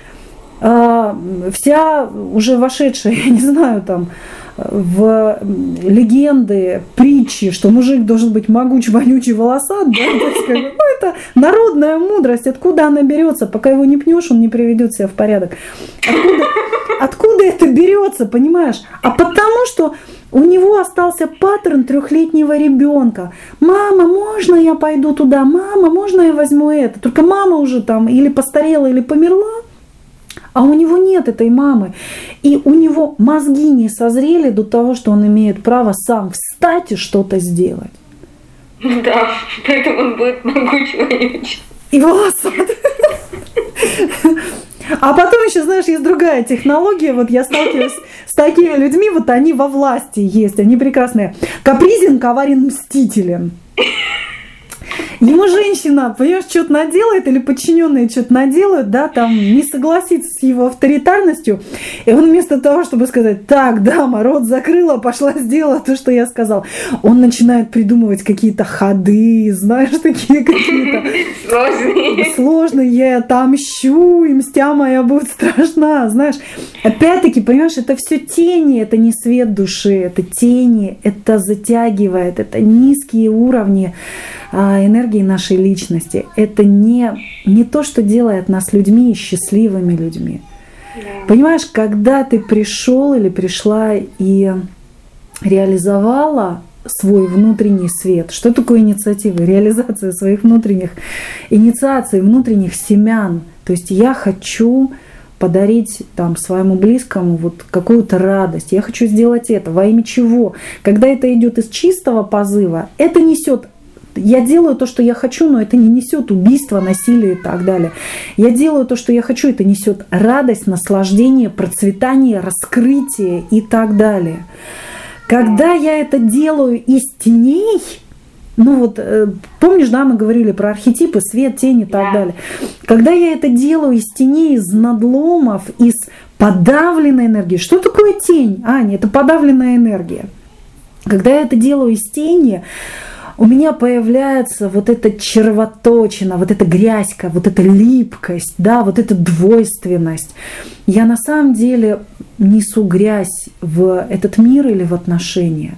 а, вся уже вошедшая, <laughs> я не знаю, там, в легенды, притчи, что мужик должен быть могуч, вонючий, волосат, да, <laughs> ну, это народная мудрость, откуда она берется, пока его не пнешь, он не приведет себя в порядок. Откуда, откуда это берется, понимаешь? А потому что у него остался паттерн трехлетнего ребенка. Мама, можно я пойду туда? Мама, можно я возьму это? Только мама уже там или постарела, или померла. А у него нет этой мамы. И у него мозги не созрели до того, что он имеет право сам встать и что-то сделать. Да, поэтому он будет могучий И волосат. А потом еще, знаешь, есть другая технология. Вот я сталкиваюсь с такими людьми, вот они во власти есть, они прекрасные. Капризен, коварен, мстителен. Ему женщина, понимаешь, что-то наделает, или подчиненные что-то наделают, да, там не согласится с его авторитарностью. И он вместо того, чтобы сказать, так, дама, рот закрыла, пошла, сделала то, что я сказал, он начинает придумывать какие-то ходы, знаешь, такие какие-то сложные. Сложные, я отомщу, и мстя моя будет страшна, знаешь. Опять-таки, понимаешь, это все тени, это не свет души, это тени, это затягивает, это низкие уровни энергии нашей личности. Это не, не то, что делает нас людьми и счастливыми людьми. Да. Понимаешь, когда ты пришел или пришла и реализовала свой внутренний свет. Что такое инициатива? Реализация своих внутренних, инициации внутренних семян. То есть я хочу подарить там своему близкому вот какую-то радость. Я хочу сделать это. Во имя чего? Когда это идет из чистого позыва, это несет я делаю то, что я хочу, но это не несет убийство, насилие и так далее. Я делаю то, что я хочу, это несет радость, наслаждение, процветание, раскрытие и так далее. Когда я это делаю из теней, ну вот, э, помнишь, да, мы говорили про архетипы, свет, тень и так да. далее. Когда я это делаю из теней, из надломов, из подавленной энергии. Что такое тень? Аня, это подавленная энергия. Когда я это делаю из тени, у меня появляется вот эта червоточина, вот эта грязька, вот эта липкость, да, вот эта двойственность. Я на самом деле несу грязь в этот мир или в отношения.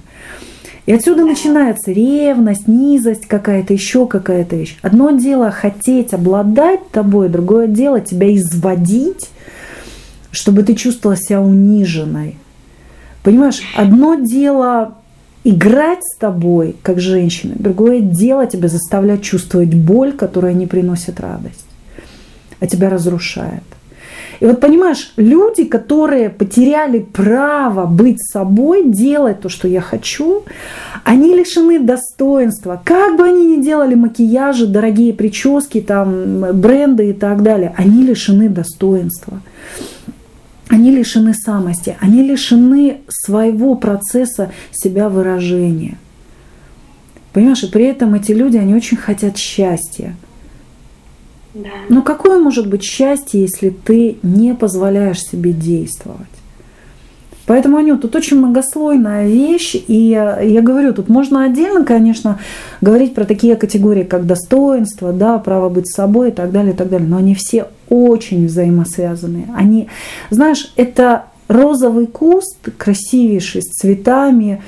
И отсюда начинается ревность, низость какая-то, еще какая-то вещь. Одно дело хотеть обладать тобой, другое дело тебя изводить, чтобы ты чувствовала себя униженной. Понимаешь, одно дело играть с тобой, как женщина, другое дело тебя заставлять чувствовать боль, которая не приносит радость, а тебя разрушает. И вот понимаешь, люди, которые потеряли право быть собой, делать то, что я хочу, они лишены достоинства. Как бы они ни делали макияжи, дорогие прически, там, бренды и так далее, они лишены достоинства. Они лишены самости, они лишены своего процесса себя выражения. Понимаешь, и при этом эти люди, они очень хотят счастья. Да. Но какое может быть счастье, если ты не позволяешь себе действовать? Поэтому, Аню, тут очень многослойная вещь, и я говорю, тут можно отдельно, конечно, говорить про такие категории, как достоинство, да, право быть собой и так далее, и так далее, но они все очень взаимосвязаны. Они, знаешь, это розовый куст, красивейший, с цветами,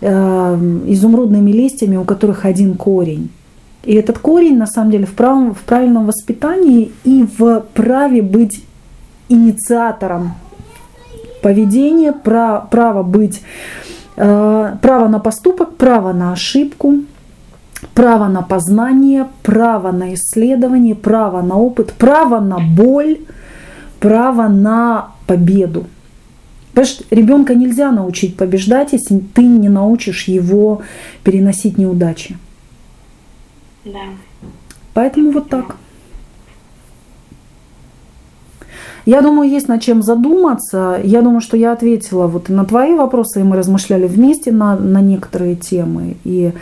э, изумрудными листьями, у которых один корень. И этот корень, на самом деле, в, правом, в правильном воспитании и в праве быть инициатором поведения, право, право быть, э, право на поступок, право на ошибку, право на познание, право на исследование, право на опыт, право на боль, право на победу. Понимаешь, ребенка нельзя научить побеждать, если ты не научишь его переносить неудачи. Да. Поэтому вот так. Я думаю, есть над чем задуматься. Я думаю, что я ответила вот на твои вопросы, и мы размышляли вместе на, на некоторые темы. И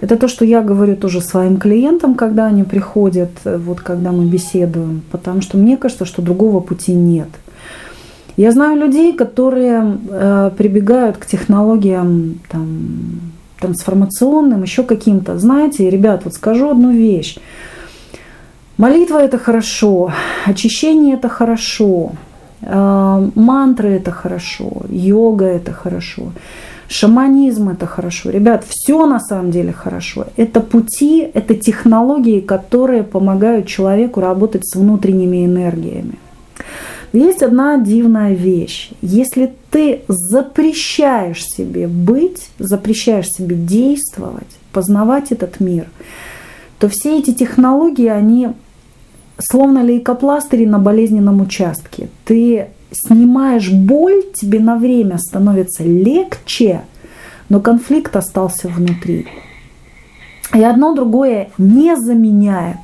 это то, что я говорю тоже своим клиентам, когда они приходят, вот когда мы беседуем, потому что мне кажется, что другого пути нет. Я знаю людей, которые э, прибегают к технологиям там, трансформационным, еще каким-то. Знаете, ребят, вот скажу одну вещь. Молитва это хорошо, очищение это хорошо, э, мантры это хорошо, йога это хорошо, шаманизм это хорошо. Ребят, все на самом деле хорошо. Это пути, это технологии, которые помогают человеку работать с внутренними энергиями. Есть одна дивная вещь. Если ты запрещаешь себе быть, запрещаешь себе действовать, познавать этот мир, то все эти технологии, они словно лейкопластыри на болезненном участке. Ты снимаешь боль, тебе на время становится легче, но конфликт остался внутри. И одно другое не заменяет.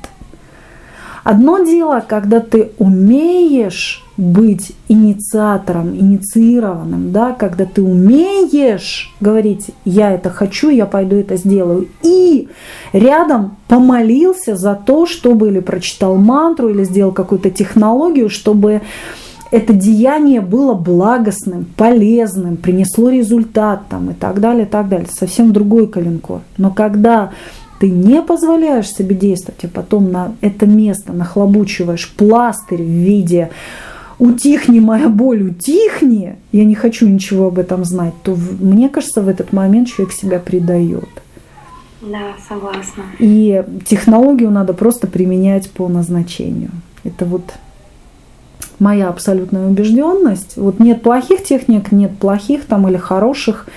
Одно дело, когда ты умеешь быть инициатором, инициированным, да, когда ты умеешь говорить, я это хочу, я пойду это сделаю, и рядом помолился за то, чтобы или прочитал мантру, или сделал какую-то технологию, чтобы это деяние было благостным, полезным, принесло результат там, и так далее, и так далее. Совсем другой коленкор. Но когда ты не позволяешь себе действовать, а потом на это место нахлобучиваешь пластырь в виде утихни моя боль, утихни, я не хочу ничего об этом знать, то мне кажется, в этот момент человек себя предает. Да, согласна. И технологию надо просто применять по назначению. Это вот моя абсолютная убежденность. Вот нет плохих техник, нет плохих там или хороших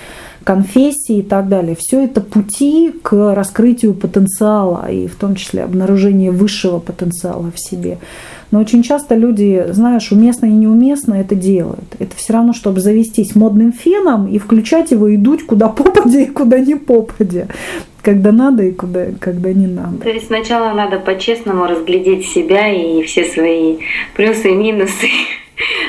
конфессий и так далее. Все это пути к раскрытию потенциала и в том числе обнаружение высшего потенциала в себе. Но очень часто люди, знаешь, уместно и неуместно это делают. Это все равно, чтобы завестись модным феном и включать его и дуть куда попадя и куда не попадя. Когда надо и куда, когда не надо. То есть сначала надо по-честному разглядеть себя и все свои плюсы и минусы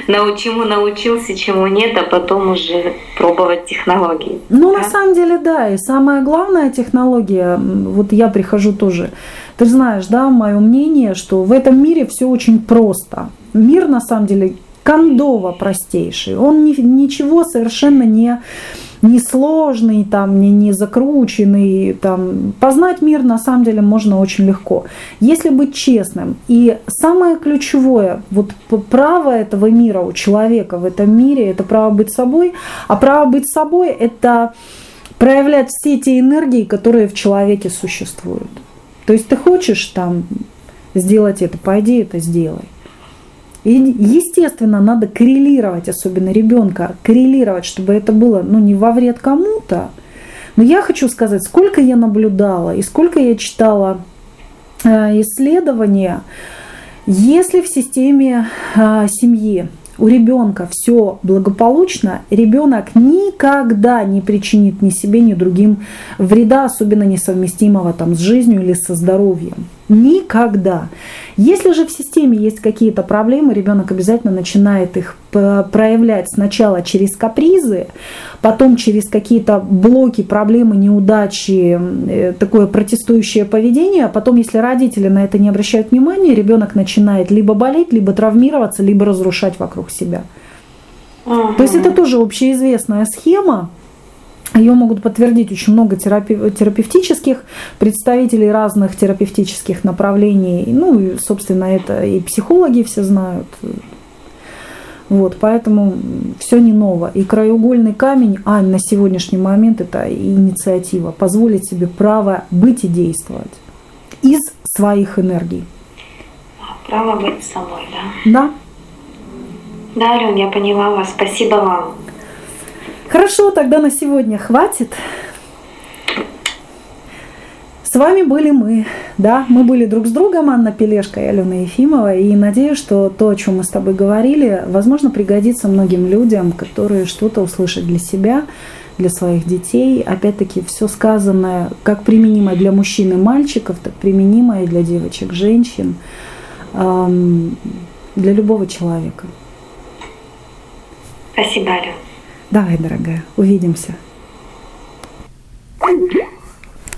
<laughs> чему научился, чему нет, а потом уже пробовать технологии. Ну, да? на самом деле, да. И самая главная технология, вот я прихожу тоже, ты знаешь, да, мое мнение, что в этом мире все очень просто. Мир, на самом деле, кондово простейший. Он ни, ничего совершенно не несложный, там, не, не закрученный. Там. Познать мир на самом деле можно очень легко, если быть честным. И самое ключевое, вот право этого мира у человека в этом мире, это право быть собой, а право быть собой это проявлять все те энергии, которые в человеке существуют. То есть ты хочешь там сделать это, пойди это сделай. И, естественно, надо коррелировать, особенно ребенка, коррелировать, чтобы это было ну, не во вред кому-то. Но я хочу сказать, сколько я наблюдала и сколько я читала э, исследования, если в системе э, семьи у ребенка все благополучно, ребенок никогда не причинит ни себе, ни другим вреда, особенно несовместимого там, с жизнью или со здоровьем. Никогда. Если же в системе есть какие-то проблемы, ребенок обязательно начинает их проявлять сначала через капризы, потом через какие-то блоки, проблемы, неудачи, э, такое протестующее поведение, а потом, если родители на это не обращают внимания, ребенок начинает либо болеть, либо травмироваться, либо разрушать вокруг себя. Угу. То есть это тоже общеизвестная схема, ее могут подтвердить очень много терапи терапевтических представителей разных терапевтических направлений. Ну, и, собственно, это и психологи все знают. Вот, поэтому все не ново. И краеугольный камень, а на сегодняшний момент это инициатива, позволить себе право быть и действовать из своих энергий. Право быть собой, да? Да. Да, Ален, я поняла вас. Спасибо вам. Хорошо, тогда на сегодня хватит. С вами были мы, да, мы были друг с другом, Анна Пелешка и Алена Ефимова, и надеюсь, что то, о чем мы с тобой говорили, возможно, пригодится многим людям, которые что-то услышат для себя, для своих детей. Опять-таки, все сказанное, как применимо для мужчин и мальчиков, так применимо и для девочек, женщин, для любого человека. Спасибо, Алена. Давай, дорогая, увидимся.